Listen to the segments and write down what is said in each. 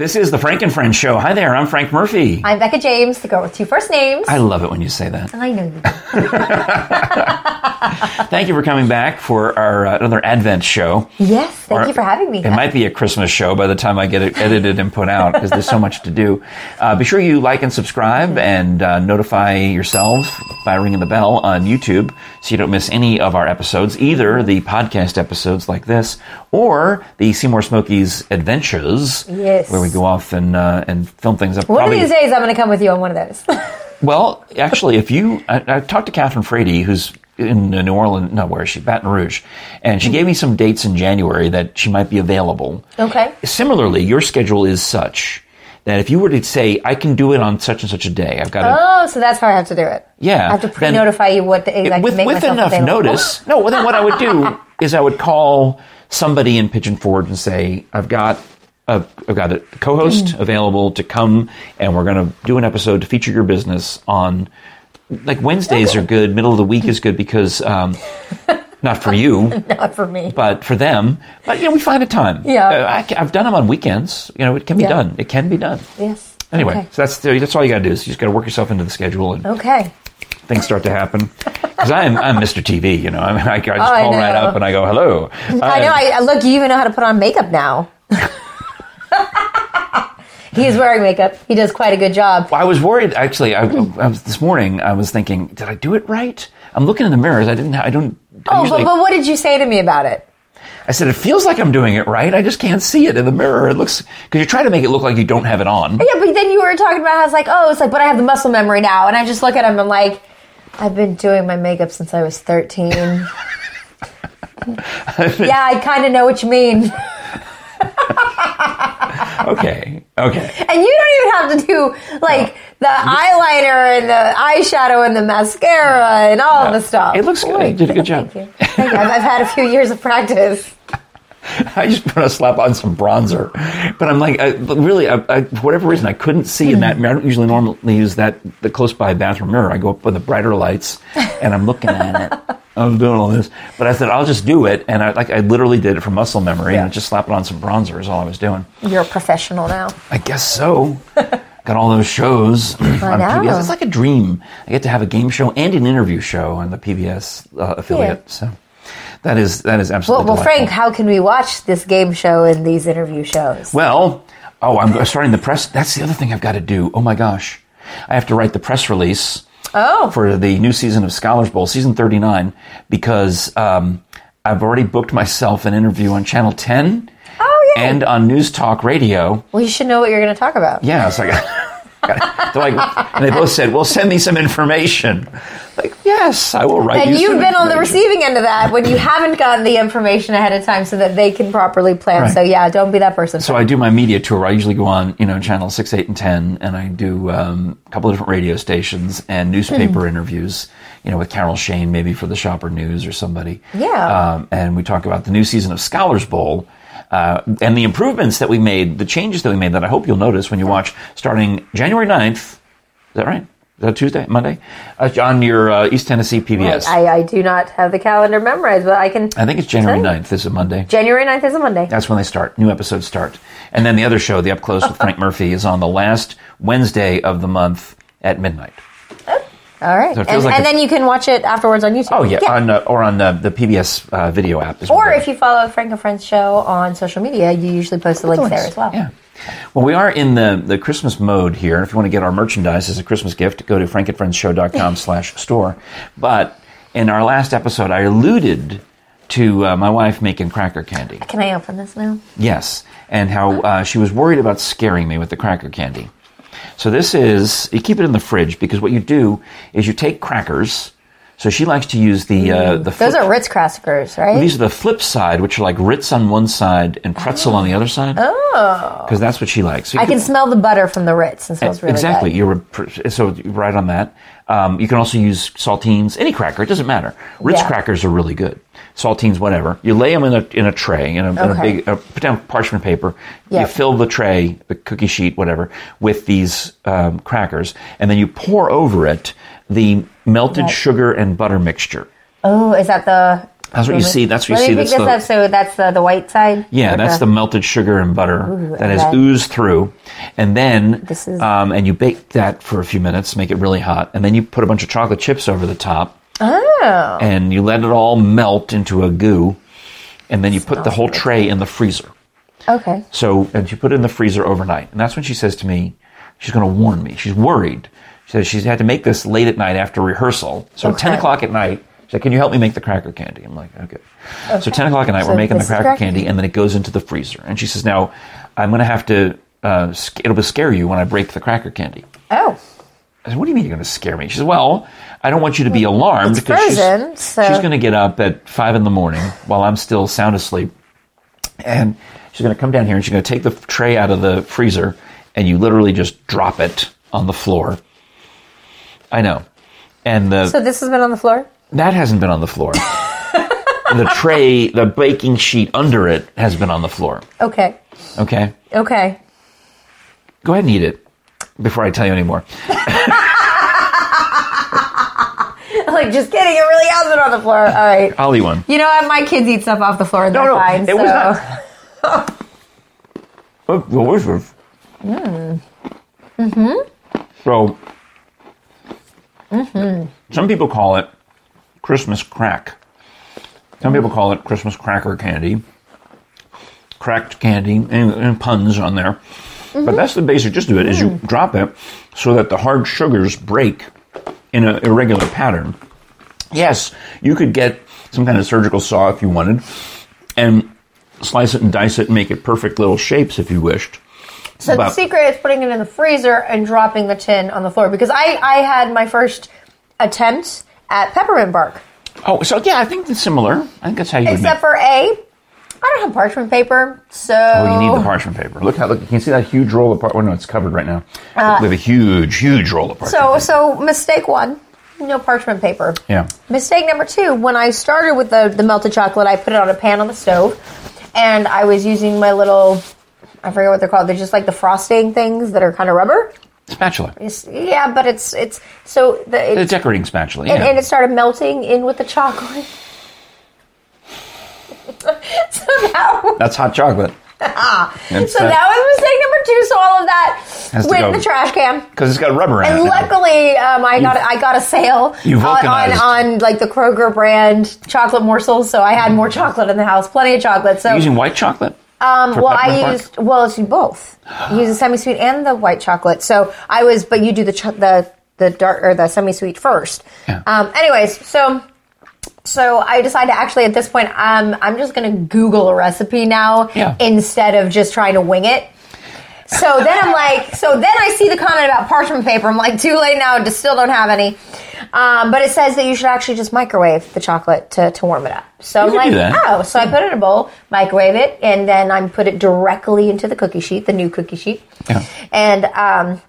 This is the Frank and Friends show. Hi there, I'm Frank Murphy. I'm Becca James, the girl with two first names. I love it when you say that. I know you do. Thank you for coming back for our uh, another Advent show. Yes, thank Or- you for having me. It might be a Christmas show by the time I get it edited and put out because there's so much to do. Uh, be sure you like and subscribe and uh, notify yourselves by ringing the bell on YouTube so you don't miss any of our episodes, either the podcast episodes like this or the Seymour Smokies Adventures, Yes. where we go off and uh, and film things up. One probably- of these days, I'm going to come with you on one of those. Well, actually, if you, I, I talked to Catherine Frady, who's in uh, New Orleans, no, where is she? Baton Rouge, and she gave me some dates in January that she might be available. okay. Similarly, your schedule is such that if you were to say, I can do it on such and such a day, I've got to. Oh, so that's how I have to do it. Yeah, I have to pre-notify you what the, exact with with enough notice. No, well, then what I would do is I would call somebody in Pigeon Forge and say, I've got. A, I've got a co-host Mm. available to come, and we're going to do an episode to feature your business on. Like Wednesdays are good, middle of the week is good because um, not for you, Not for me. but for them. But you know, we find a time. Yeah. Uh, I, have done them on weekends. You know, it can be Yeah. done. It can be done. yes. Anyway, Okay. so that's that's all you got to do is you just got to work yourself into the schedule and Okay. things start to happen. Because I'm I'm Mr. TV, you know. I, mean, I, I just Oh, I call right up and I go hello. I know. I, I- look, you even know how to put on makeup now. He's wearing makeup. He does quite a good job. I was worried actually. I, I was this morning. I was thinking, did I do it right? I'm looking in the mirrors. I didn't. I don't. Oh, usually- but, but what did you say to me about it? I said it feels like I'm doing it right. I just can't see it in the mirror. It looks because you try to make it look like you don't have it on. Yeah, but then you were talking about how it's like, oh, it's like, but I have the muscle memory now, and I just look at him and I'm like, I've been doing my makeup since I was 13. yeah, I kind of know what you mean. Okay. Okay. And you don't even have to do like the eyeliner and the eyeshadow and the mascara and all the stuff. It looks good. You did a good job. Thank you. Thank you. I've, had a few years of practice. I just want to slap on some bronzer, but I'm like, I, really, I, I, for whatever reason, I couldn't see in that mirror. I don't usually normally use that the close by bathroom mirror. I go up with the brighter lights, and I'm looking at it. I'm doing all this, but I said I'll just do it, and I like I literally did it for muscle memory, Yeah. and just slapping on some bronzer is all I was doing. You're a professional now. I guess so. Got all those shows on know. PBS. It's like a dream. I get to have a game show and an interview show on the PBS uh, affiliate. Yeah. So that is that is absolutely. well, delightful. Frank, how can we watch this game show and these interview shows? Well, oh, I'm starting the press. That's the other thing I've got to do. Oh my gosh, I have to write the press release Oh, for the new season of Scholars Bowl, season 39, because um, I've already booked myself an interview on Channel 10 oh yeah. and on News Talk Radio. well, you should know what you're going to talk about. Yeah, it's like. They're like, and they both said, "Well, send me some information." Like, yes, I will write. And you you've some been on the receiving end of that when you haven't gotten the information ahead of time so that they can properly plan. Right. So yeah, don't be that person. So I do my media tour. I usually go on, you know, channel six, eight, and ten, and I do um, a couple of different radio stations and newspaper Hmm. interviews. You know, with Carol Shane, maybe for the Shopper News or somebody. Yeah. Um, and we talk about the new season of Scholars Bowl. Uh, and the improvements that we made, the changes that we made that I hope you'll notice when you watch starting January 9th. Is that right? Is that Tuesday, Monday? Uh, on your uh, East Tennessee PBS. I, I, I do not have the calendar memorized, but I can. I think it's January Tell 9th. Is a Monday. January 9th is a Monday. That's when they start. New episodes start. And then the other show, The Up Close with Frank Murphy, is on the last Wednesday of the month at midnight. All right. So and like and a- then you can watch it afterwards on YouTube. Oh, yeah, on, uh, or on uh, the PBS uh, video app. as Or well. if you follow Frank and Friends show on social media, you usually post the links there as well. Yeah. Well, we are in the, the Christmas mode here. If you want to get our merchandise as a Christmas gift, go to frankandfriendshow.com slash store. But in our last episode, I alluded to uh, my wife making cracker candy. Can I open this now? Yes, and how uh, she was worried about scaring me with the cracker candy. So this is you keep it in the fridge because what you do is you take crackers. So she likes to use the uh, the Those are Ritz crackers, right? these are the flip side, which are like Ritz on one side and pretzel on the other side. Oh, because that's what she likes. So I can smell the butter from the Ritz, and smells really exactly. good. You're so right on that. Um, you can also use saltines, any cracker. It doesn't matter. Ritz Yeah. crackers are really good. Saltines, whatever. You lay them in a in a tray in a, in a big uh, put down parchment paper. Yeah. You fill the tray, the cookie sheet, whatever, with these um, crackers, and then you pour over it the melted Right. sugar and butter mixture. Oh, is that the That's what you see. That's what you see. That's this the, up. So that's the, the white side. Yeah, that's the melted sugar and butter Ooh, that has oozed through, and then This is- um, and you bake that for a few minutes, make it really hot, and then you put a bunch of chocolate chips over the top, Oh, and you let it all melt into a goo, and then you put the whole tray in the freezer. okay. So, and she put it in the freezer overnight, and that's when she says to me, she's going to warn me. She's worried. She says she's had to make this late at night after rehearsal. So at ten o'clock at night, she's like, "Can you help me make the cracker candy?" I'm like, "Okay." So ten o'clock at night, So we're making the cracker cracker candy, and then it goes into the freezer. And she says, "Now, I'm going to have to. Uh, it'll scare you when I break the cracker candy." Oh, I said, "What do you mean you're going to scare me?" She says, "Well, I don't want you to be alarmed It's because frozen, she's, so- she's going to get up at five in the morning while I'm still sound asleep, and she's going to come down here and she's going to take the tray out of the freezer, and you literally just drop it on the floor. I know, and the so this has been on the floor. that hasn't been on the floor. the tray, the baking sheet under it has been on the floor. Okay. Okay, Okay. go ahead and eat it before I tell you anymore. like, just kidding. It really has been on the floor. All right. I'll eat one. You know what? My kids eat stuff off the floor. and They're no, fine. it so. was not- Oh, delicious. Mm. Mm-hmm. So, Mm-hmm. some people call it Christmas crack. Some people call it Christmas cracker candy, cracked candy, and, and puns on there. Mm-hmm. But that's the basic gist of it: is you Mm. drop it so that the hard sugars break in an irregular pattern. Yes, you could get some kind of surgical saw if you wanted, and slice it and dice it and make it perfect little shapes if you wished. So the secret is putting it in the freezer and dropping the tin on the floor because I, I had my first attempt at peppermint bark. Oh, so yeah, I think it's similar. I think that's how you Except for A, I don't have parchment paper, so Oh, you need the parchment paper. Look how look. You can see that huge roll of parchment. Oh no, it's covered right now. we have a huge, huge roll of parchment. Uh, So paper. so mistake one, no parchment paper. yeah. Mistake number two, when I started with the, the melted chocolate, I put it on a pan on the stove and I was using my little I forget what they're called. They're just like the frosting things that are kind of rubber. Spatula. It's, yeah, but it's it's so the The it, decorating spatula. and, and it started melting in with the chocolate. so that was, That's hot chocolate. so that was mistake number two. So all of that went in the trash can. because it's got rubber in And it. And luckily, um, I got I got a sale on, on on like the Kroger brand chocolate morsels, so I had more chocolate in the house, plenty of chocolate. So, Using white chocolate. um, well, I bark? used well, it's both. You use the semi sweet and the white chocolate. So I was, but you do the cho- the the dark or the semi sweet first. Yeah. Um, anyways, so. So I decided to actually at this point, um, I'm just going to Google a recipe now Yeah. instead of just trying to wing it. So then I'm like, so then I see the comment about parchment paper. I'm like, too late now. Just still don't have any. Um, but it says that you should actually just microwave the chocolate to, to warm it up. So You I'm like, oh, so I put it in a bowl, microwave it, and then I put it directly into the cookie sheet, the new cookie sheet. Yeah. And um,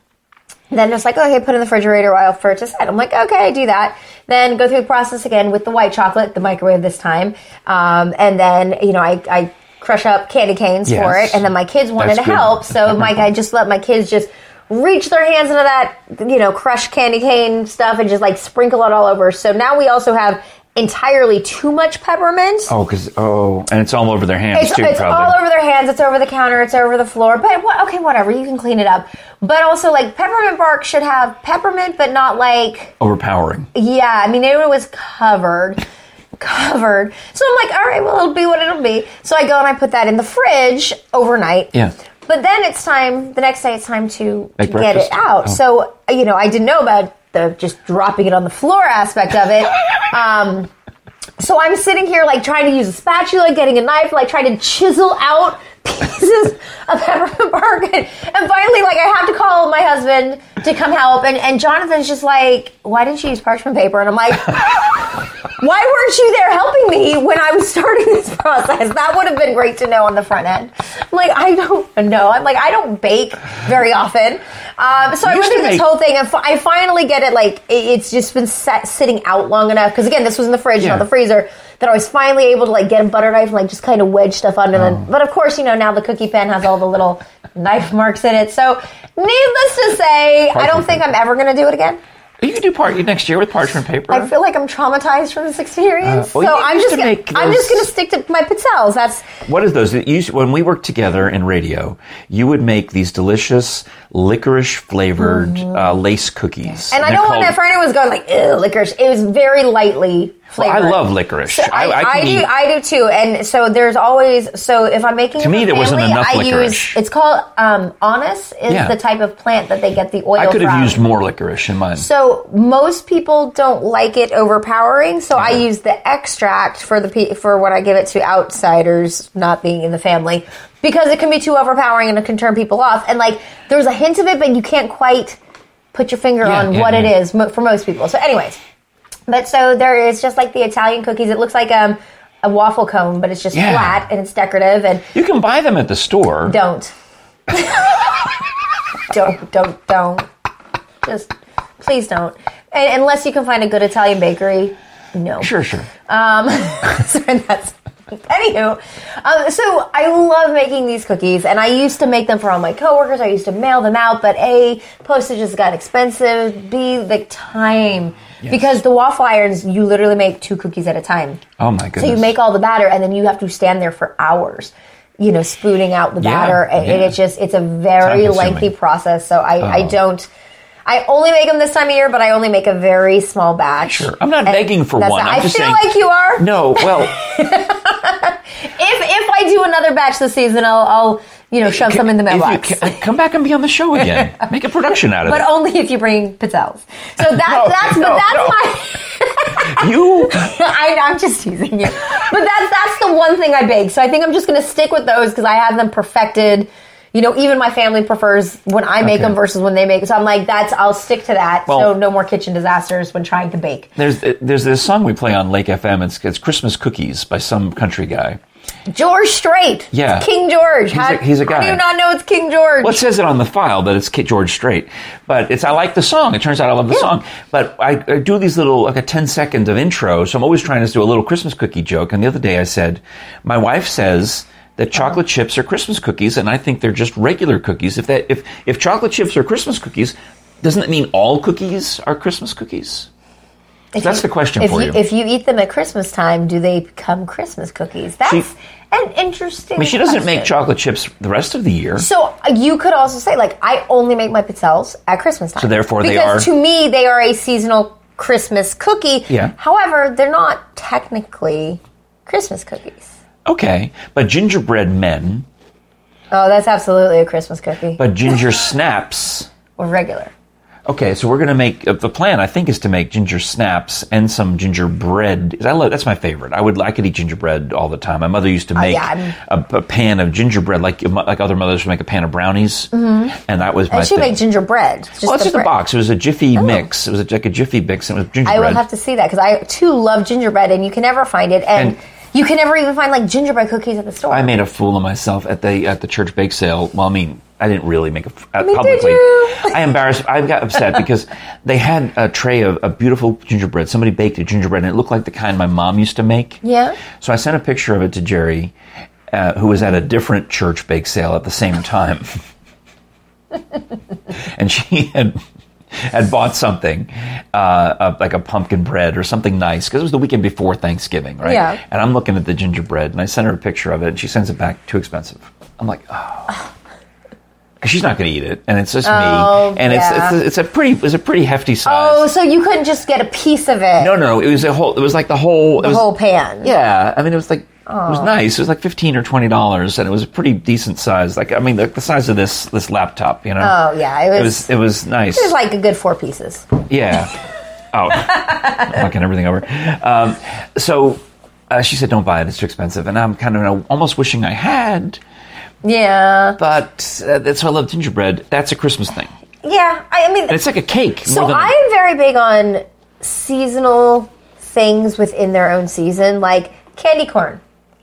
then it's like, okay, put it in the refrigerator while for it to set. I'm like, okay, do that. Then go through the process again with the white chocolate, the microwave this time. Um, and then, you know, I, I crush up candy canes for it. And then my kids wanted That's to good. help. So Mike, I just let my kids just reach their hands into that, you know, crushed candy cane stuff and just like sprinkle it all over. So now we also have entirely too much peppermint. Oh, because oh, and it's all over their hands It's, too. it's probably. all over their hands. It's over the counter. It's over the floor. But what, okay, whatever. You can clean it up. But also, like peppermint bark should have peppermint, but not like Overpowering. yeah. I mean, it was covered, covered. So I'm like, all right, well, it'll be what it'll be. So I go and I put that in the fridge overnight. Yeah. But then it's time. The next day, it's time to, to get it out. Oh. So you know, I didn't know about the just dropping it on the floor aspect of it. Um, so I'm sitting here like trying to use a spatula, getting a knife, like trying to chisel out pieces of peppermint bark. And, and finally, like I have to call my husband to come help. And, and Jonathan's just like, why didn't you use parchment paper? And I'm like, why weren't you there helping me when I was starting this process? That would have been great to know on the front end. I'm like, I don't know. I'm like, I don't bake very often. Um, so I went through this whole thing and fi- I finally get it. Like, it- it's just been set, sitting out long enough. Because again, this was in the fridge, Yeah. not the freezer. That I was finally able to like get a butter knife and like just kind of wedge stuff under Oh. them. But of course, you know now the cookie pan has all the little knife marks in it. So needless to say, I don't think I'm ever going to do it again. You can do part next year with parchment paper. I feel like I'm traumatized from this experience, Uh, well, so I'm just to gonna, make I'm just gonna stick to my pizzelles. That's What is those? When we worked together in radio, you would make these delicious licorice flavored uh, lace cookies. Mm-hmm. and I They're don't want called- to. For anyone going like ew, licorice, it was very lightly Well, flavored. I love licorice. So I, I, can do, eat- I do too, and so there's always so if I'm making To me, there wasn't enough I licorice. use it's called um, anise is Yeah. the type of plant that they get the oil. I could have from. used more licorice in mine. So most people don't like it overpowering, so I use the extract for the for what I give it to outsiders, not being in the family, because it can be too overpowering and it can turn people off. And like, there's a hint of it, but you can't quite put your finger Yeah, on yeah, what it yeah. is mo- for most people. So, anyways, but so there is just like the Italian cookies. It looks like um, a waffle cone, but it's just flat and it's decorative. And you can buy them at the store. don't, don't, don't, don't. Just please don't. And unless you can find a good Italian bakery, no. Sure, sure. Um, so that's anywho. Um, so I love making these cookies, and I used to make them for all my coworkers. I used to mail them out, but a postage has got expensive. B the time because the waffle irons you literally make two cookies at a time. oh my goodness. So you make all the batter, and then you have to stand there for hours. You know, spooning out the Yeah, batter, and yeah. it's just it's a very lengthy process. So I, I Oh. don't. I only make them this time of year, but I only make a very small batch. Sure. I'm not And begging for one. I feel saying- like you are. No, well, If if I do another batch this season, I'll, I'll you know shove some in the mailbox. ca- come back and be on the show again. Make a production out of but it. But only if you bring pizzelles. So that, No, that's no, but that's no. my. you I, I'm just teasing you, but that's that's the one thing I bake. So I think I'm just going to stick with those because I have them perfected. You know, even my family prefers when I make Okay. them versus when they make. So I'm like, that's I'll stick to that. Well- so no more kitchen disasters when trying to bake. there's there's this song we play on Lake FM. It's, it's Christmas Cookies by some country guy. George Strait, Yeah. It's King George. How, a- he's a How do you not know it's King George? Well, it says it on the file that it's Kit George Strait, but it's I like the song. It turns out I love the song, but I, I do these little like a 10 seconds of intro. So I'm always trying to do a little Christmas cookie joke. And the other day I said, my wife says that chocolate chips are Christmas cookies, and I think they're just regular cookies. If that if if chocolate chips are Christmas cookies, doesn't that mean all cookies are Christmas cookies? If That's the question if for you, you. If you eat them at Christmas time, do they become Christmas cookies? That's She- an interesting. I mean, she doesn't make chocolate chips the rest of the year. So uh, you could also say, like, I only make my pizzelles at Christmas time. So therefore they because are- to me they are a seasonal Christmas cookie. Yeah. However, they're not technically Christmas cookies. Okay, but gingerbread men, Oh, that's absolutely a Christmas cookie but ginger snaps. or regular. Okay, so we're gonna make uh, the plan. I think is to make ginger snaps and some gingerbread. I love that's my favorite. I would I could eat gingerbread all the time. My mother used to make Oh, yeah, a, a pan of gingerbread, like like other mothers would make a pan of brownies, and that was my And she thing. make gingerbread. Just well, it's the just a box. It was a Jiffy mix. It was like a Jiffy mix, and it was gingerbread. I will have to see that because I too love gingerbread, and you can never find it, and, And- you can never even find like gingerbread cookies at the store. I made a fool of myself at the at the church bake sale. Well, I mean, I didn't really make a uh, mean, did publicly. I embarrassed. I got upset because they had a tray of a beautiful gingerbread. Somebody baked a gingerbread, and it looked like the kind my mom used to make. Yeah. So I sent a picture of it to Jerry, uh, who was at a different church bake sale at the same time, and she had. Had bought something uh, uh, like a pumpkin bread or something nice because it was the weekend before Thanksgiving, right? Yeah. And I'm looking at the gingerbread, and I sent her a picture of it, and she sends it back too expensive. I'm like, oh, 'Cause she's not going to eat it, and it's just Oh, me, and yeah. it's, it's it's a pretty it's a pretty hefty size. oh, so you couldn't just get a piece of it? no, no, no, it was a whole. It was like the whole. it the was, whole pan. Yeah, I mean, it was like it was nice. It was like fifteen or twenty dollars, and it was a pretty decent size. Like I mean, the, the size of this this laptop, you know. Oh yeah, it was. It was it was nice. it was like a good four pieces. Yeah. Oh, knocking everything over. Um, so uh, she said, "Don't buy it; it's too expensive." And I'm kind of almost wishing I had, Yeah, but uh, that's why I love gingerbread. That's a Christmas thing, yeah. I, I mean, and it's like a cake. so more than a- I am very big on seasonal things within their own season, like candy corn.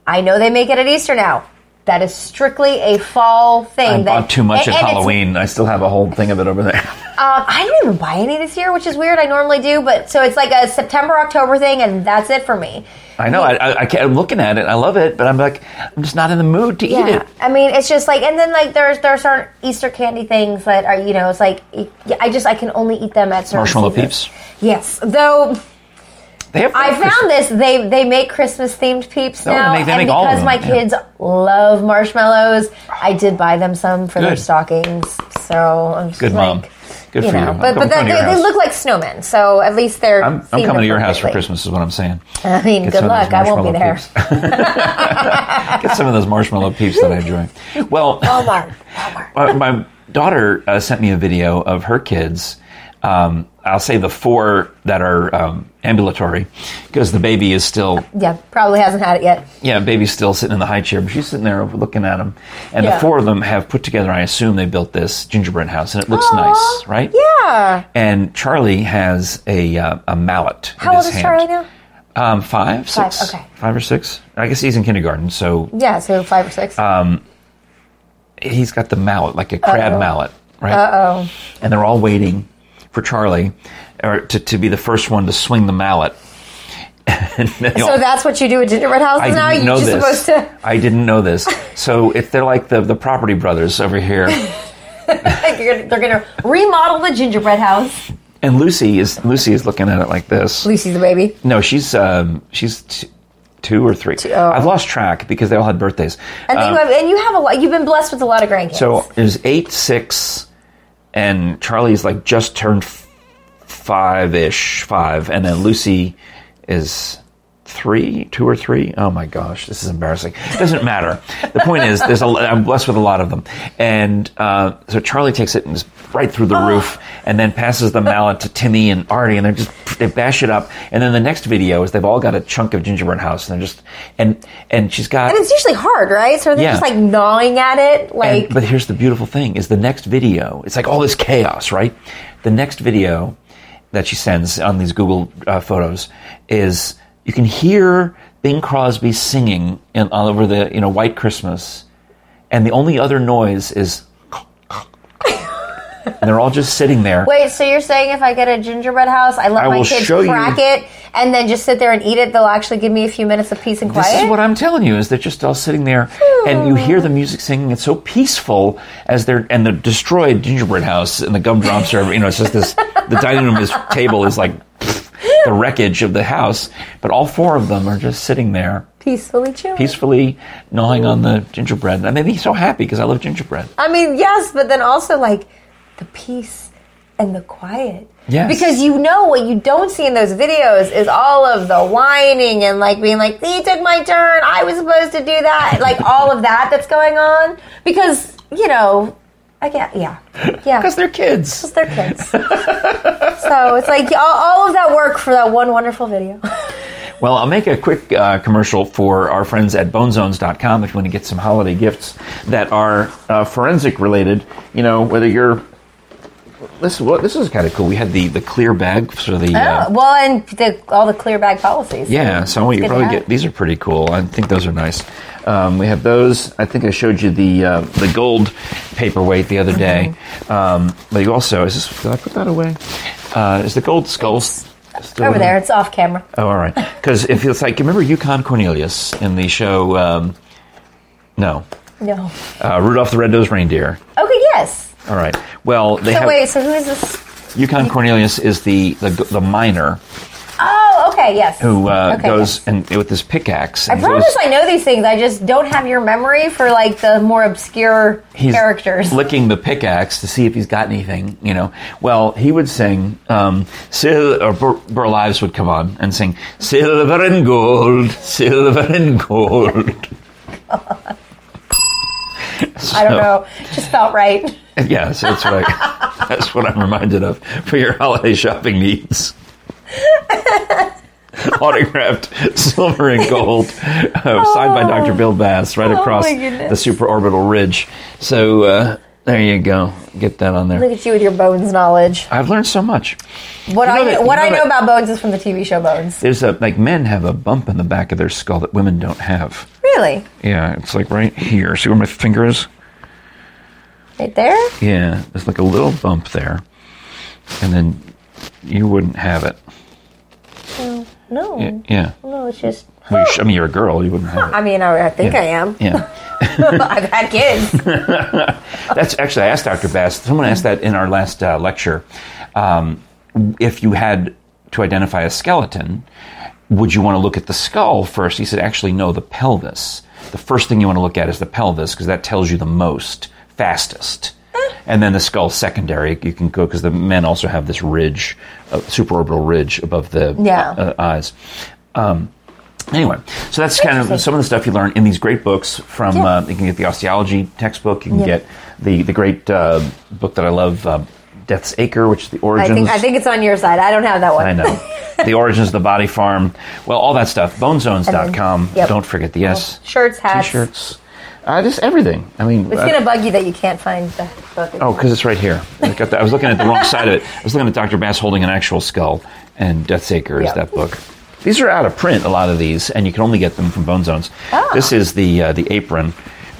I know they make it at Easter now. That is strictly a fall thing. I that, bought too much and- at and Halloween. I still have a whole thing of it over there. Um, I didn't even buy any this year, which is weird. I normally do, but so it's like a September October thing, and that's it for me. I know. I, I, I can't, I'm looking at it. I love it, but I'm like, I'm just not in the mood to eat it. I mean, it's just like, and then like there's there's certain Easter candy things that are you know, it's like I just I can only eat them at certain Marshmallow seasons. Peeps. Yes, though They have. I found this. They they make Christmas themed peeps No, they now, make- they and make all of because them, my yeah. kids love marshmallows, I did buy them some for their Good. stockings. So I'm just Good like, mom. Good you for know, you. But but to they, they look like snowmen, so at least they're. I'm, I'm themed coming to your house for appropriately. Christmas. Is what I'm saying. I mean, Get good some of those luck. I won't be marshmallow there. peeps. Get some of those marshmallow peeps that I enjoy. Well, Walmart. Walmart. my, my daughter uh, sent me a video of her kids. Um, I'll say the four that are um, ambulatory because the baby is still, Yeah, probably hasn't had it yet. yeah, baby's still sitting in the high chair, but she's sitting there looking at them. And Yeah. the four of them have put together, I assume they built this gingerbread house and it looks Aw, nice, right? Yeah. And Charlie has a, uh, a mallet. How old is hand. Charlie now? Um, five, Five, six, okay. five or six. I guess he's in kindergarten, so Yeah, so five or six. Uh, he's got the mallet, like a crab Uh-oh. mallet, right? Uh oh. And they're all waiting for Charlie or to, to be the first one to swing the mallet. And they all- So that's what you do at gingerbread houses now? You're know supposed to. I didn't know this. So if they're like the the property brothers over here, Like you're gonna, they're going to remodel the gingerbread house. and Lucy is Lucy is looking at it like this. Lucy's the baby. No, she's um, she's t- two or three. oh. I've lost track because they all had birthdays. And, you have, and you have a lot. You've been blessed with a lot of grandkids. So there's eight, six, and Charlie's like just turned five ish, five, and then Lucy is three, two or three. Oh my gosh, this is embarrassing. It Doesn't matter. The point is, there's a, I'm blessed with a lot of them, and uh, so Charlie takes it and is right through the roof, and then passes the mallet to Timmy and Artie, and they just they bash it up, and then the next video is they've all got a chunk of gingerbread house, and they're just and and she's got and it's usually hard, right? So they're Yeah. just like gnawing at it, like and, but here's the beautiful thing: is the next video. It's like all this chaos, right? The next video that she sends on these Google uh, photos is you can hear Bing Crosby singing in, all over the you know White Christmas, and the only other noise is. and they're all just sitting there. Wait, so you're saying if I get a gingerbread house, I let I my kids show you- crack it and then just sit there and eat it, they'll actually give me a few minutes of peace and quiet? This is what I'm telling you: is they're just all sitting there, and you hear the music singing. It's so peaceful as they're and the destroyed gingerbread house and the gumdrops are. You know, it's just this. The dining room is, table is like the wreckage of the house, but all four of them are just sitting there Peacefully chewing. peacefully gnawing on the gingerbread. And they'd be so happy because I love gingerbread. I mean, yes, but then also like the peace and the quiet. Yes. Because you know what you don't see in those videos is all of the whining and like being like, he took my turn, I was supposed to do that. like all of that that's going on. Because, you know, I get, yeah. Yeah. Because they're kids. Because they're kids. so it's like all, all of that work for that one wonderful video. Well, I'll make a quick uh, commercial for our friends at bonezones.com if you want to get some holiday gifts that are uh, forensic related. You know, whether you're. This, what, this is kind of cool. We had the, the clear bag for the. Uh, Oh, well, and the, all the clear bag policies. yeah, so you probably get. These are pretty cool. I think those are nice. Um, we have those. I think I showed you the uh, the gold paperweight the other day. Mm-hmm. Um, but you also is this? Did I put that away? Uh, is the gold skulls? still Over there, it's off camera. Oh, all right. Because if it's like, you remember Yukon Cornelius in the show? Um, no, No. uh, Rudolph the Red-Nosed Reindeer. Okay, yes. All right. Well, they So have wait, so who is this? Yukon Cornelius is the the, the miner Oh, okay, yes. who uh, Okay, goes yes. and with this pickaxe. I promise goes, I know these things. I just don't have your memory for like the more obscure he's characters. licking the pickaxe to see if he's got anything, you know. Well, he would sing, um, Sil- or Bur, Burl Ives would come on and sing, Silver and gold, silver and gold. I don't know. Just felt right. Yes, that's what I, that's what I'm reminded of for your holiday shopping needs. Autographed silver and gold, uh, signed by Dr. Bill Bass, right Oh, across the supraorbital ridge. So, uh, There you go. Get that on there. Look at you with your bones knowledge. I've learned so much. What You know I that- what you know I know that- about bones is from the TV show Bones. There's a like men have a bump in the back of their skull that women don't have. Really? Yeah, it's like right here. See where my finger is? Right there? Yeah, there's like a little bump there, and then you wouldn't have it. Oh, no. Y- Yeah. No, it's just. Well, I mean, you're a girl. You wouldn't have it. I mean, I, I think Yeah. I am. Yeah. I've had kids. That's actually, I asked Dr. Bass, someone asked that in our last uh, lecture. Um, if you had to identify a skeleton, would you want to look at the skull first? He said, actually, no, the pelvis. The first thing you want to look at is the pelvis because that tells you the most, fastest. And then the skull secondary, you can go because the men also have this ridge, uh, supraorbital ridge above the Yeah. uh, eyes. Um, anyway, so that's kind of some of the stuff you learn in these great books. From Yeah. uh, you can get the osteology textbook, you can Yeah. get the the great uh, book that I love, uh, Death's Acre, which is the I origins. think I think it's on your side. I don't have that one. I know. the origins of the body farm. Well, all that stuff. Bonezones.com. Then- yep. Don't forget the S. Shirts, hats. T-shirts. Uh, just everything. I mean, It's uh, gonna bug you that you can't find the book. oh, because it's right here. I, got the- I was looking at the wrong side of it. I was looking at Dr. Bass holding an actual skull, and Death's Acre is that book. These are out of print, a lot of these, and you can only get them from Bone Zones. Ah. This is the uh, the apron,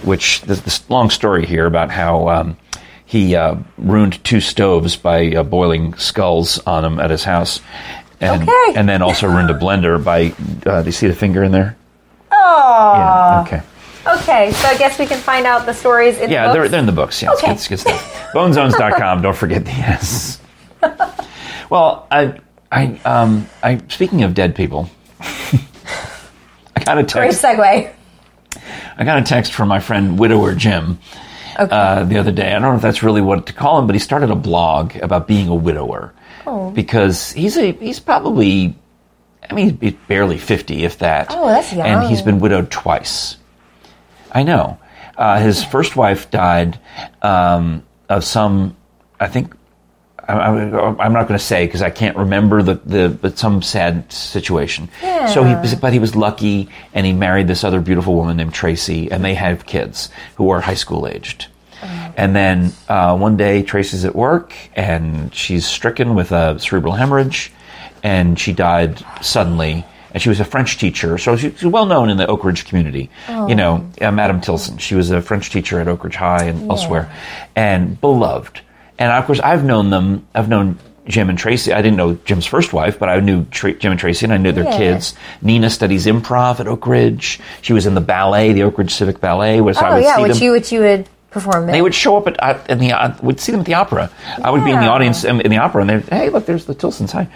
which there's this long story here about how um, he uh, ruined two stoves by uh, boiling skulls on them at his house, and Okay. and then also ruined a blender by. Uh, do you see the finger in there? Oh. Yeah. Okay. Okay, so I guess we can find out the stories in Yeah, the they're, they're in the books. Yeah, Okay. it's, good, it's good stuff. Bonezones.com. Don't forget the S. well, I, I, um, I. Speaking of dead people, I got a Great text. segue. I got a text from my friend Widower Jim Okay. uh, the other day. I don't know if that's really what to call him, but he started a blog about being a widower Oh. because he's a he's probably. I mean, he's barely 50, if that. Oh, that's young. And he's been widowed twice. I know. Uh, his first wife died um, of some, I think, I'm not going to say because I can't remember the, the, but some sad situation. Yeah. So he, Yeah. but he was lucky, and he married this other beautiful woman named Tracy, and they have kids who are high school aged. And then uh, one day, Tracy's at work, and she's stricken with a cerebral hemorrhage, and she died suddenly. And she was a French teacher, so she- she's well known in the Oak Ridge community. You know, uh, Madame Tilson. She was a French teacher at Oak Ridge High and elsewhere, and beloved. And of course, I've known them. I've known Jim and Tracy. I didn't know Jim's first wife, but I knew Tra- Jim and Tracy, and I knew their Yeah. kids. Nina studies improv at Oak Ridge. She was in the ballet, the Oak Ridge Civic Ballet. Was I oh would yeah, see which them. you which you would perform. They would show up at, at in the uh, would see them at the opera. I would be in the audience um, in the opera, and they're hey, look, there's the Tilsons. Hi.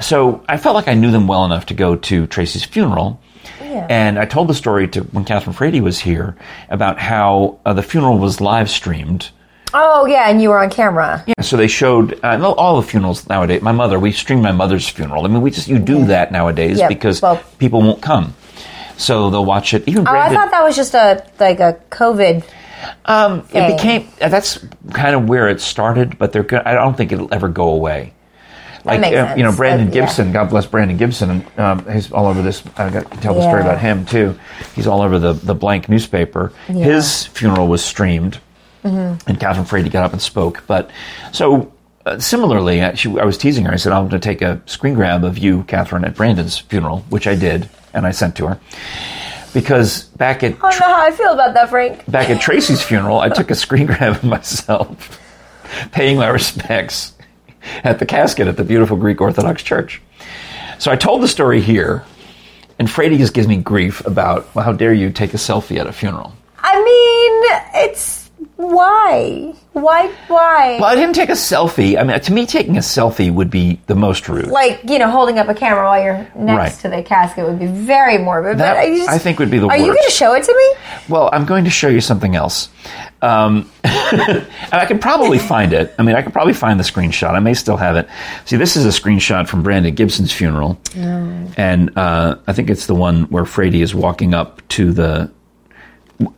So I felt like I knew them well enough to go to Tracy's funeral. Yeah. And I told the story to when Catherine Frady was here about how uh, the funeral was live streamed. Oh yeah, and you were on camera. Yeah, so they showed uh, all the funerals nowadays. My mother, we streamed my mother's funeral. I mean, we just you do that nowadays Yeah, because well- people won't come, so they'll watch it. Even Oh, I thought that was just a like a COVID. Um, it became that's kind of where it started, but they're I don't think it'll ever go away. Like uh, you know. Brandon Uh, yeah. Gibson, God bless Brandon Gibson, and um, he's all over this. I got to tell the story about him too. He's all over the the blank newspaper. His funeral was streamed, Mm-hmm. and Catherine Frady got up and spoke. But so. Uh, similarly, uh, she, I was teasing her. I said, "I'm going to take a screen grab of you, Catherine, at Brandon's funeral," which I did, and I sent to her because back at I don't know how I feel about that, Frank. back at Tracy's funeral, I took a screen grab of myself paying my respects at the casket at the beautiful Greek Orthodox Church. So I told the story here, and Frady just gives me grief about, well, how dare you take a selfie at a funeral? I mean, it's why, why, why? Well, I didn't take a selfie. I mean, to me, taking a selfie would be the most rude. Like you know, holding up a camera while you're next Right. to the casket would be very morbid. That, but I, just, I think would be the one. Are you going to show it to me? Well, I'm going to show you something else. Um, and I can probably find it. I mean, I could probably find the screenshot. I may still have it. See, this is a screenshot from Brandon Gibson's funeral. And uh, I think it's the one where Frady is walking up to the.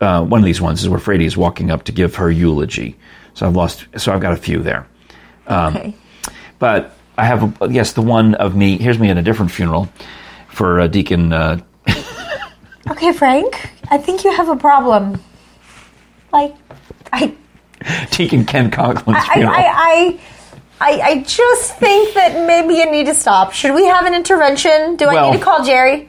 Uh, one of these ones is where Frady is walking up to give her eulogy. So I've lost. So I've got a few there. Um, okay. But I have, a, yes, the one of me. Here's me at a different funeral for uh, Deacon. Uh, Okay, Frank. I think you have a problem. Like, I. Deacon Ken Conklin's I, funeral. I, I, I, I just think that maybe you need to stop. Should we have an intervention? Do I need to call Jerry?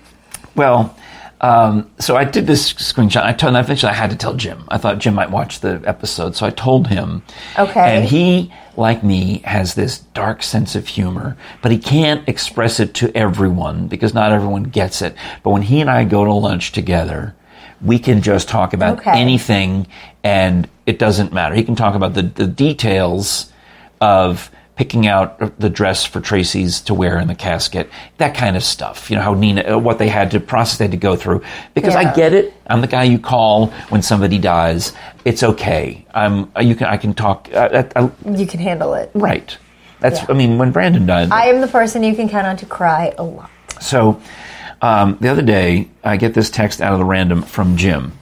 Well, um, so I did this screenshot. I told, eventually I had to tell Jim. I thought Jim might watch the episode, so I told him. Okay. And he, like me, has this dark sense of humor, but he can't express it to everyone because not everyone gets it. But when he and I go to lunch together, we can just talk about Okay. anything, and it doesn't matter. He can talk about the, the details of picking out the dress for Tracy's to wear in the casket, that kind of stuff. You know how Nina, uh, what they had to process, they had to go through. Because I get it. I'm the guy you call when somebody dies. It's okay. I'm. You can. I can talk. Uh, I, I, You can handle it. right. That's. Yeah. I mean, when Brandon died. I am the person you can count on to cry a lot. So um, the other day, I get this text out of the random from Jim,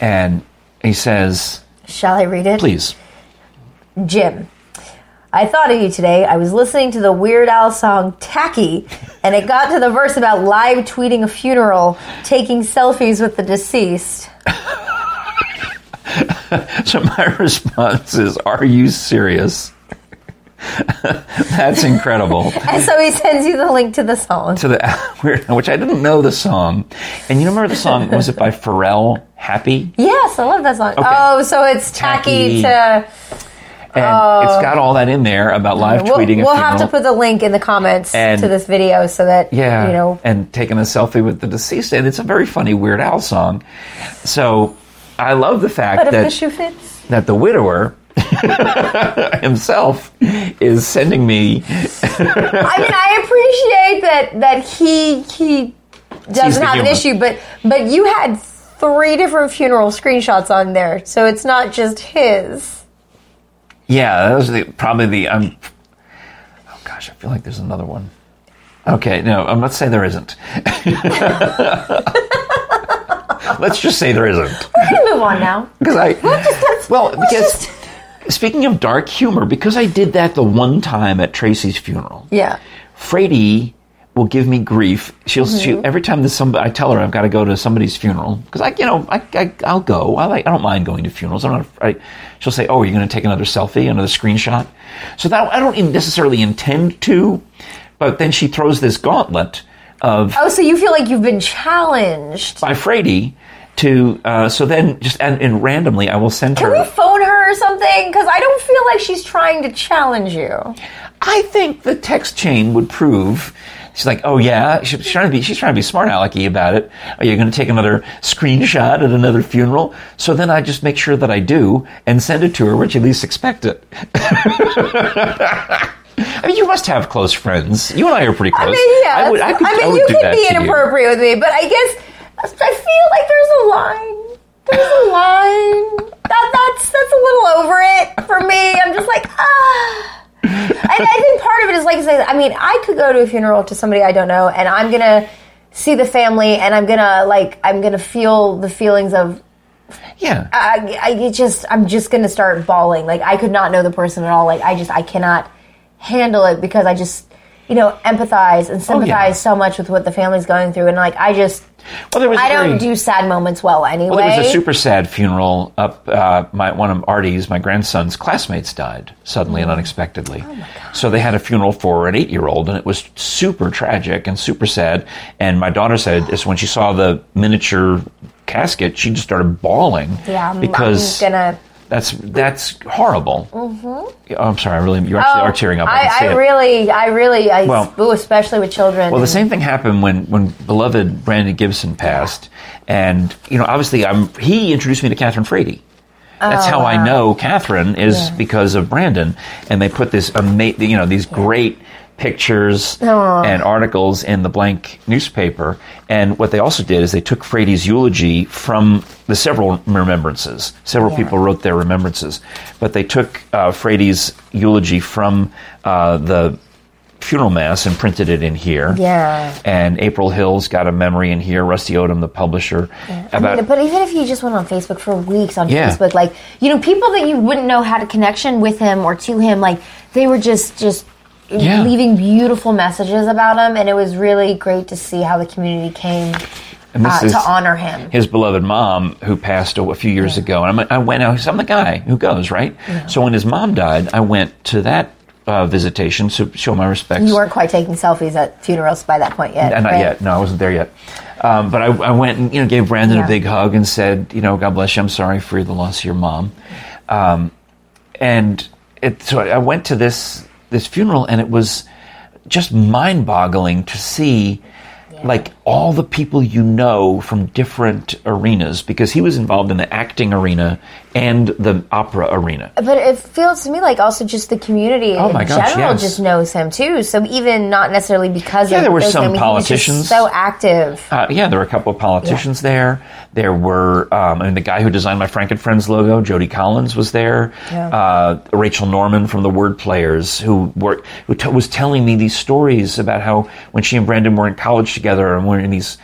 and he says, Shall I read it? "Please." Jim, I thought of you today. I was listening to the Weird Al song Tacky, and it got to the verse about live tweeting a funeral, taking selfies with the deceased. So my response is, "Are you serious?" That's incredible. And so he sends you the link to the song. to the weird, which I didn't know the song. And you remember the song? Was it by Pharrell? Happy. Yes, I love that song. Okay. Oh, so it's tacky, Tacky. to. And it's oh. got all that in there about live Oh. We'll, tweeting. we'll have to put the link in the comments And- to this video so that, yeah, you know, and taking a selfie with the deceased, and it's a very funny Weird Al song. So I love the fact but if the that shoe fits. that the widower himself is sending me. I mean, I appreciate that that he he doesn't have an issue, but but you had three different funeral screenshots on there, so it's not just his. Yeah, that was the, probably the. I'm. oh gosh, I feel like there's another one. Okay, no, um, let's say there isn't. let's just say there isn't. We can move on now. because I well let's because speaking of dark humor, because I did that the one time at Tracy's funeral. Yeah. Frady will give me grief. She'll Mm-hmm. every time that somebody I tell her I've got to go to somebody's funeral because I you know I, I I'll go. I like I don't mind going to funerals. I'm not. I, she'll say, "Oh, you're going to take another selfie, another screenshot." So that I don't necessarily intend to, but then she throws this gauntlet of Oh, so you feel like you've been challenged? by Frady to uh, so then just and, and randomly I will send Can her. we phone her or something? Because I don't feel like she's trying to challenge you. I think the text chain would prove. She's like, oh yeah, she's trying to be. She's trying to be smart alecky about it. Are you going to take another screenshot at another funeral? So then I just make sure that I do and send it to her where she least expect it. I mean, you must have close friends. You and I are pretty close. I mean, yeah. I would. I, could, mean, I you that be to you. inappropriate with me, but I guess I feel like there's a line. There's a line. That that's that's a little over it for me. I'm just like ah. And I think part of it is like I said. I mean, I could go to a funeral to somebody I don't know, and I'm gonna see the family, and I'm gonna like I'm gonna feel the feelings of Yeah. I, I it just I'm just gonna start bawling. Like I could not know the person at all. Like I just I cannot handle it because I just you know empathize and sympathize Oh, yeah. so much with what the family's going through, and like I just well, there was. I don't do sad moments well anyway. Well, there was a super sad funeral up. Uh, my one of Artie's, my grandson's classmates died suddenly Mm. and unexpectedly. Oh so they had a funeral for an eight-year-old, and it was super tragic and super sad. And my daughter said, is when she saw the miniature casket, she just started bawling yeah, I'm, because I'm gonna. That's that's horrible. Mm-hmm. Oh, I'm sorry, I really, you actually are tearing up. I, I, I really, I really, I, Well- ooh, especially with children. Well, the same thing happened when when beloved Brandon Gibson passed, and you know, obviously, I'm he introduced me to Catherine Frady. That's Oh, how I know Catherine is because of Brandon, and they put this amazing, you know, these great pictures and articles in the blank newspaper. And what they also did is they took Frady's eulogy from the several remembrances. Several people wrote their remembrances, but they took uh, Frady's eulogy from uh, the funeral mass and printed it in here. Yeah. And April Hill's got a memory in here. Rusty Odom, the publisher, I about mean, but even if you just went on Facebook for weeks on Yeah. Facebook, like you know, people that you wouldn't know had a connection with him or to him, like they were just just Yeah. leaving beautiful messages about him, and it was really great to see how the community came uh, to honor him. his beloved mom who passed a, few years ago. And I'm, I went, I'm the guy who goes, right? So when his mom died, I went to that uh, visitation to show my respects. You weren't quite taking selfies at funerals by that point yet. Uh, not right? yet. No, I wasn't there yet. Um, but I, I went and you know gave Brandon Yeah. a big hug and said, you know, God bless you. I'm sorry for the loss of your mom. Um, and it, so I went to this this funeral, and it was just mind boggling to see. Like all the people you know from different arenas, because he was involved in the acting arena and the opera arena. But it feels to me like also just the community Oh in gosh, general yes. just knows him too. So even not necessarily because Yeah, of there were some things, he was just politicians. so active. Uh, yeah, there were a couple of politicians there. There were, um, I mean, the guy who designed my Frank and Friends logo, Jody Collins, was there. Yeah. Uh, Rachel Norman from the Word Players, who were who t- was telling me these stories about how when she and Brandon were in college together and we're in these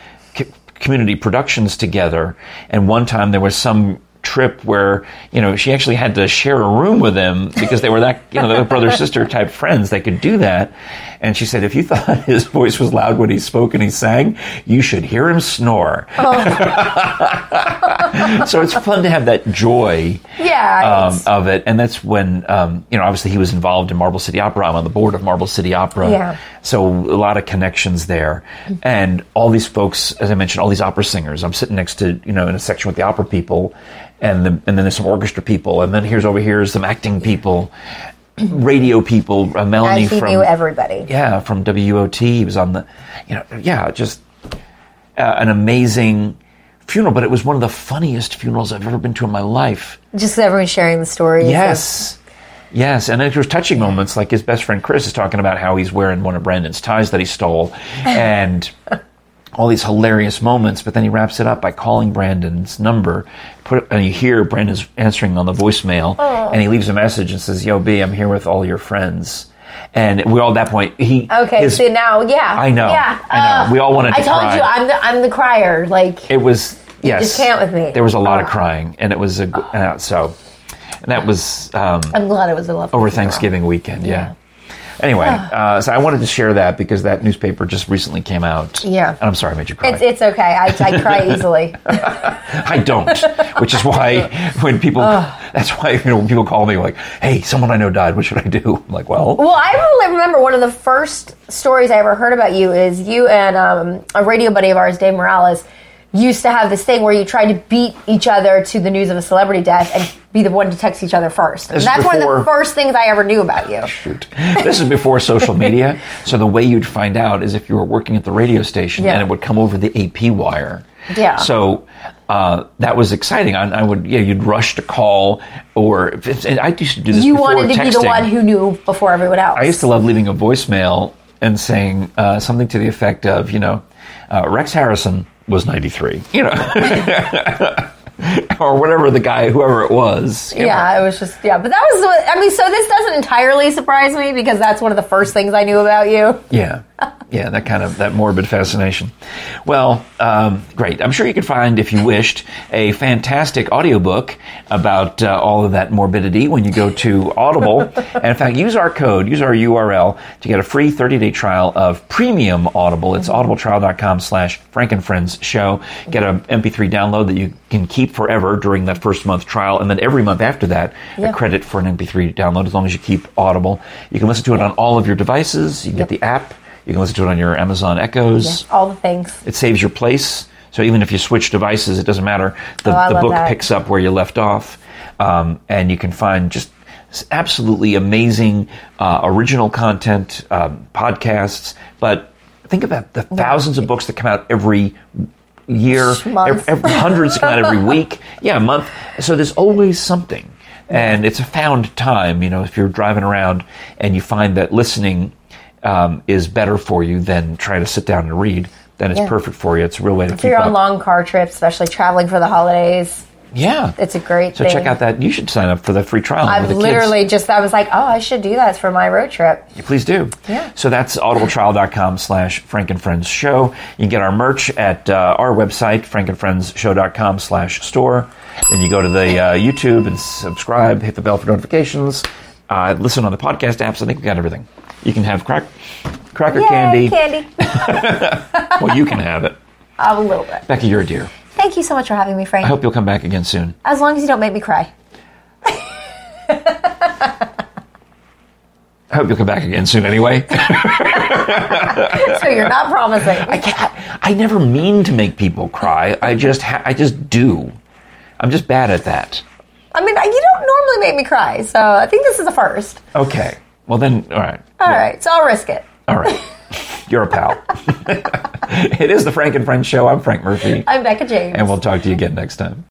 community productions together, and one time there was some trip where you know she actually had to share a room with him because they were that you know brother sister type friends they could do that and she said if you thought his voice was loud when he spoke and he sang you should hear him snore. So it's fun to have that joy Yeah, um, of it. And that's when um, you know obviously he was involved in Marble City Opera. I'm on the board of Marble City Opera. Yeah. so a lot of connections there. And all these folks as I mentioned all these opera singers. I'm sitting next to you know in a section with the opera people and the, and then there's some orchestra people. And then here's over here is some acting people radio people uh, Melanie And he from knew everybody. yeah, from WUOT. He was on the, you know, yeah, just uh, an amazing funeral. But it was one of the funniest funerals I've ever been to in my life. Just everyone sharing the stories. of- Yes. Yes, and there was touching moments like his best friend Chris is talking about how he's wearing one of Brandon's ties that he stole, and all these hilarious moments. But then he wraps it up by calling Brandon's number, put and you hear Brandon's answering on the voicemail, and he leaves a message and says, "Yo, B, I'm here with all your friends." And we all at that point he Okay, his- so now, yeah, I know, yeah. I know. We all wanted I told cry. you, I'm the I'm the crier. Like it was yes, just can't with me. There was a lot of Oh. crying, and it was a uh, so, and that was. Um, I'm glad it was a love over. Thanksgiving weekend. Yeah. Anyway, uh, so I wanted to share that because that newspaper just recently came out. Yeah. And I'm sorry I made you cry. It's it's okay. I, I cry easily. I don't, which is why when people, that's why you know when people call me like, "Hey, someone I know died. What should I do?" I'm like, "Well, Well, I really remember one of the first stories I ever heard about you is you and um, a radio buddy of ours, Dave Morales, used to have this thing where you tried to beat each other to the news of a celebrity death and be the one to text each other first. And that's one of the first things I ever knew about you. shoot." this is before social media, so the way you'd find out is if you were working at the radio station Yeah. and it would come over the AP wire. Yeah. So. Uh, that was exciting. I, I would, yeah, you'd rush to call, or I used to do this. You before wanted to be the one who knew before everyone else. I used to love leaving a voicemail and saying uh, something to the effect of, you know, uh, Rex Harrison was 93, you know, or whatever the guy, whoever it was. you know. yeah, it was just yeah, but that was I mean. So this doesn't entirely surprise me because that's one of the first things I knew about you. Yeah. Yeah, that kind of that morbid fascination. Well, um, great. I'm sure you could find, if you wished, a fantastic audiobook about uh, all of that morbidity when you go to Audible. and in fact, use our code, use our URL to get a free 30-day trial of premium Audible. It's audibletrial.com slash frankenfriends show. Get an MP3 download that you can keep forever during that first month trial. And then every month after that, Yeah. a credit for an MP3 download as long as you keep Audible. You can listen to it on all of your devices. You can get the app. You can listen to it on your Amazon Echoes. All the things. It saves your place. So even if you switch devices, it doesn't matter. The, Oh, the book that. picks up where you left off. Um, and you can find just absolutely amazing uh, original content, um, podcasts. But think about the thousands of books that come out every year, Month. ev- every, hundreds come out every week. Yeah, a month. So there's always something. And it's a found time, you know, if you're driving around and you find that listening um, is better for you than trying to sit down and read, then it's Yeah. perfect for you. It's a real way to If keep you're on up. long car trips, especially traveling for the holidays, yeah. it's a great so thing. check out that. You should sign up for the free trial. I've the kids. literally just I was like, oh, I should do that for my road trip. Please do. Yeah. So that's audibletrial.com slash Frank and Friends Show. You can get our merch at uh, our website, frankandfriendsshow.com slash store. Then you go to the uh, YouTube and subscribe, hit the bell for notifications, uh, listen on the podcast apps. I think we got everything. You can have crack, cracker Yay, candy. candy. Well, you can have it. A little bit. Becky, you're a dear. Thank you so much for having me, Frank. I hope you'll come back again soon. as long as you don't make me cry. I hope you'll come back again soon anyway. So you're not promising. I can't, I never mean to make people cry. I just ha- I just do. I'm just bad at that. I mean, you don't normally make me cry, so I think this is a first. Okay. Well then, all right. All right, so I'll risk it. All right. You're a pal. it is the Frank and Friends show. I'm Frank Murphy, I'm Becca James. and we'll talk to you again next time.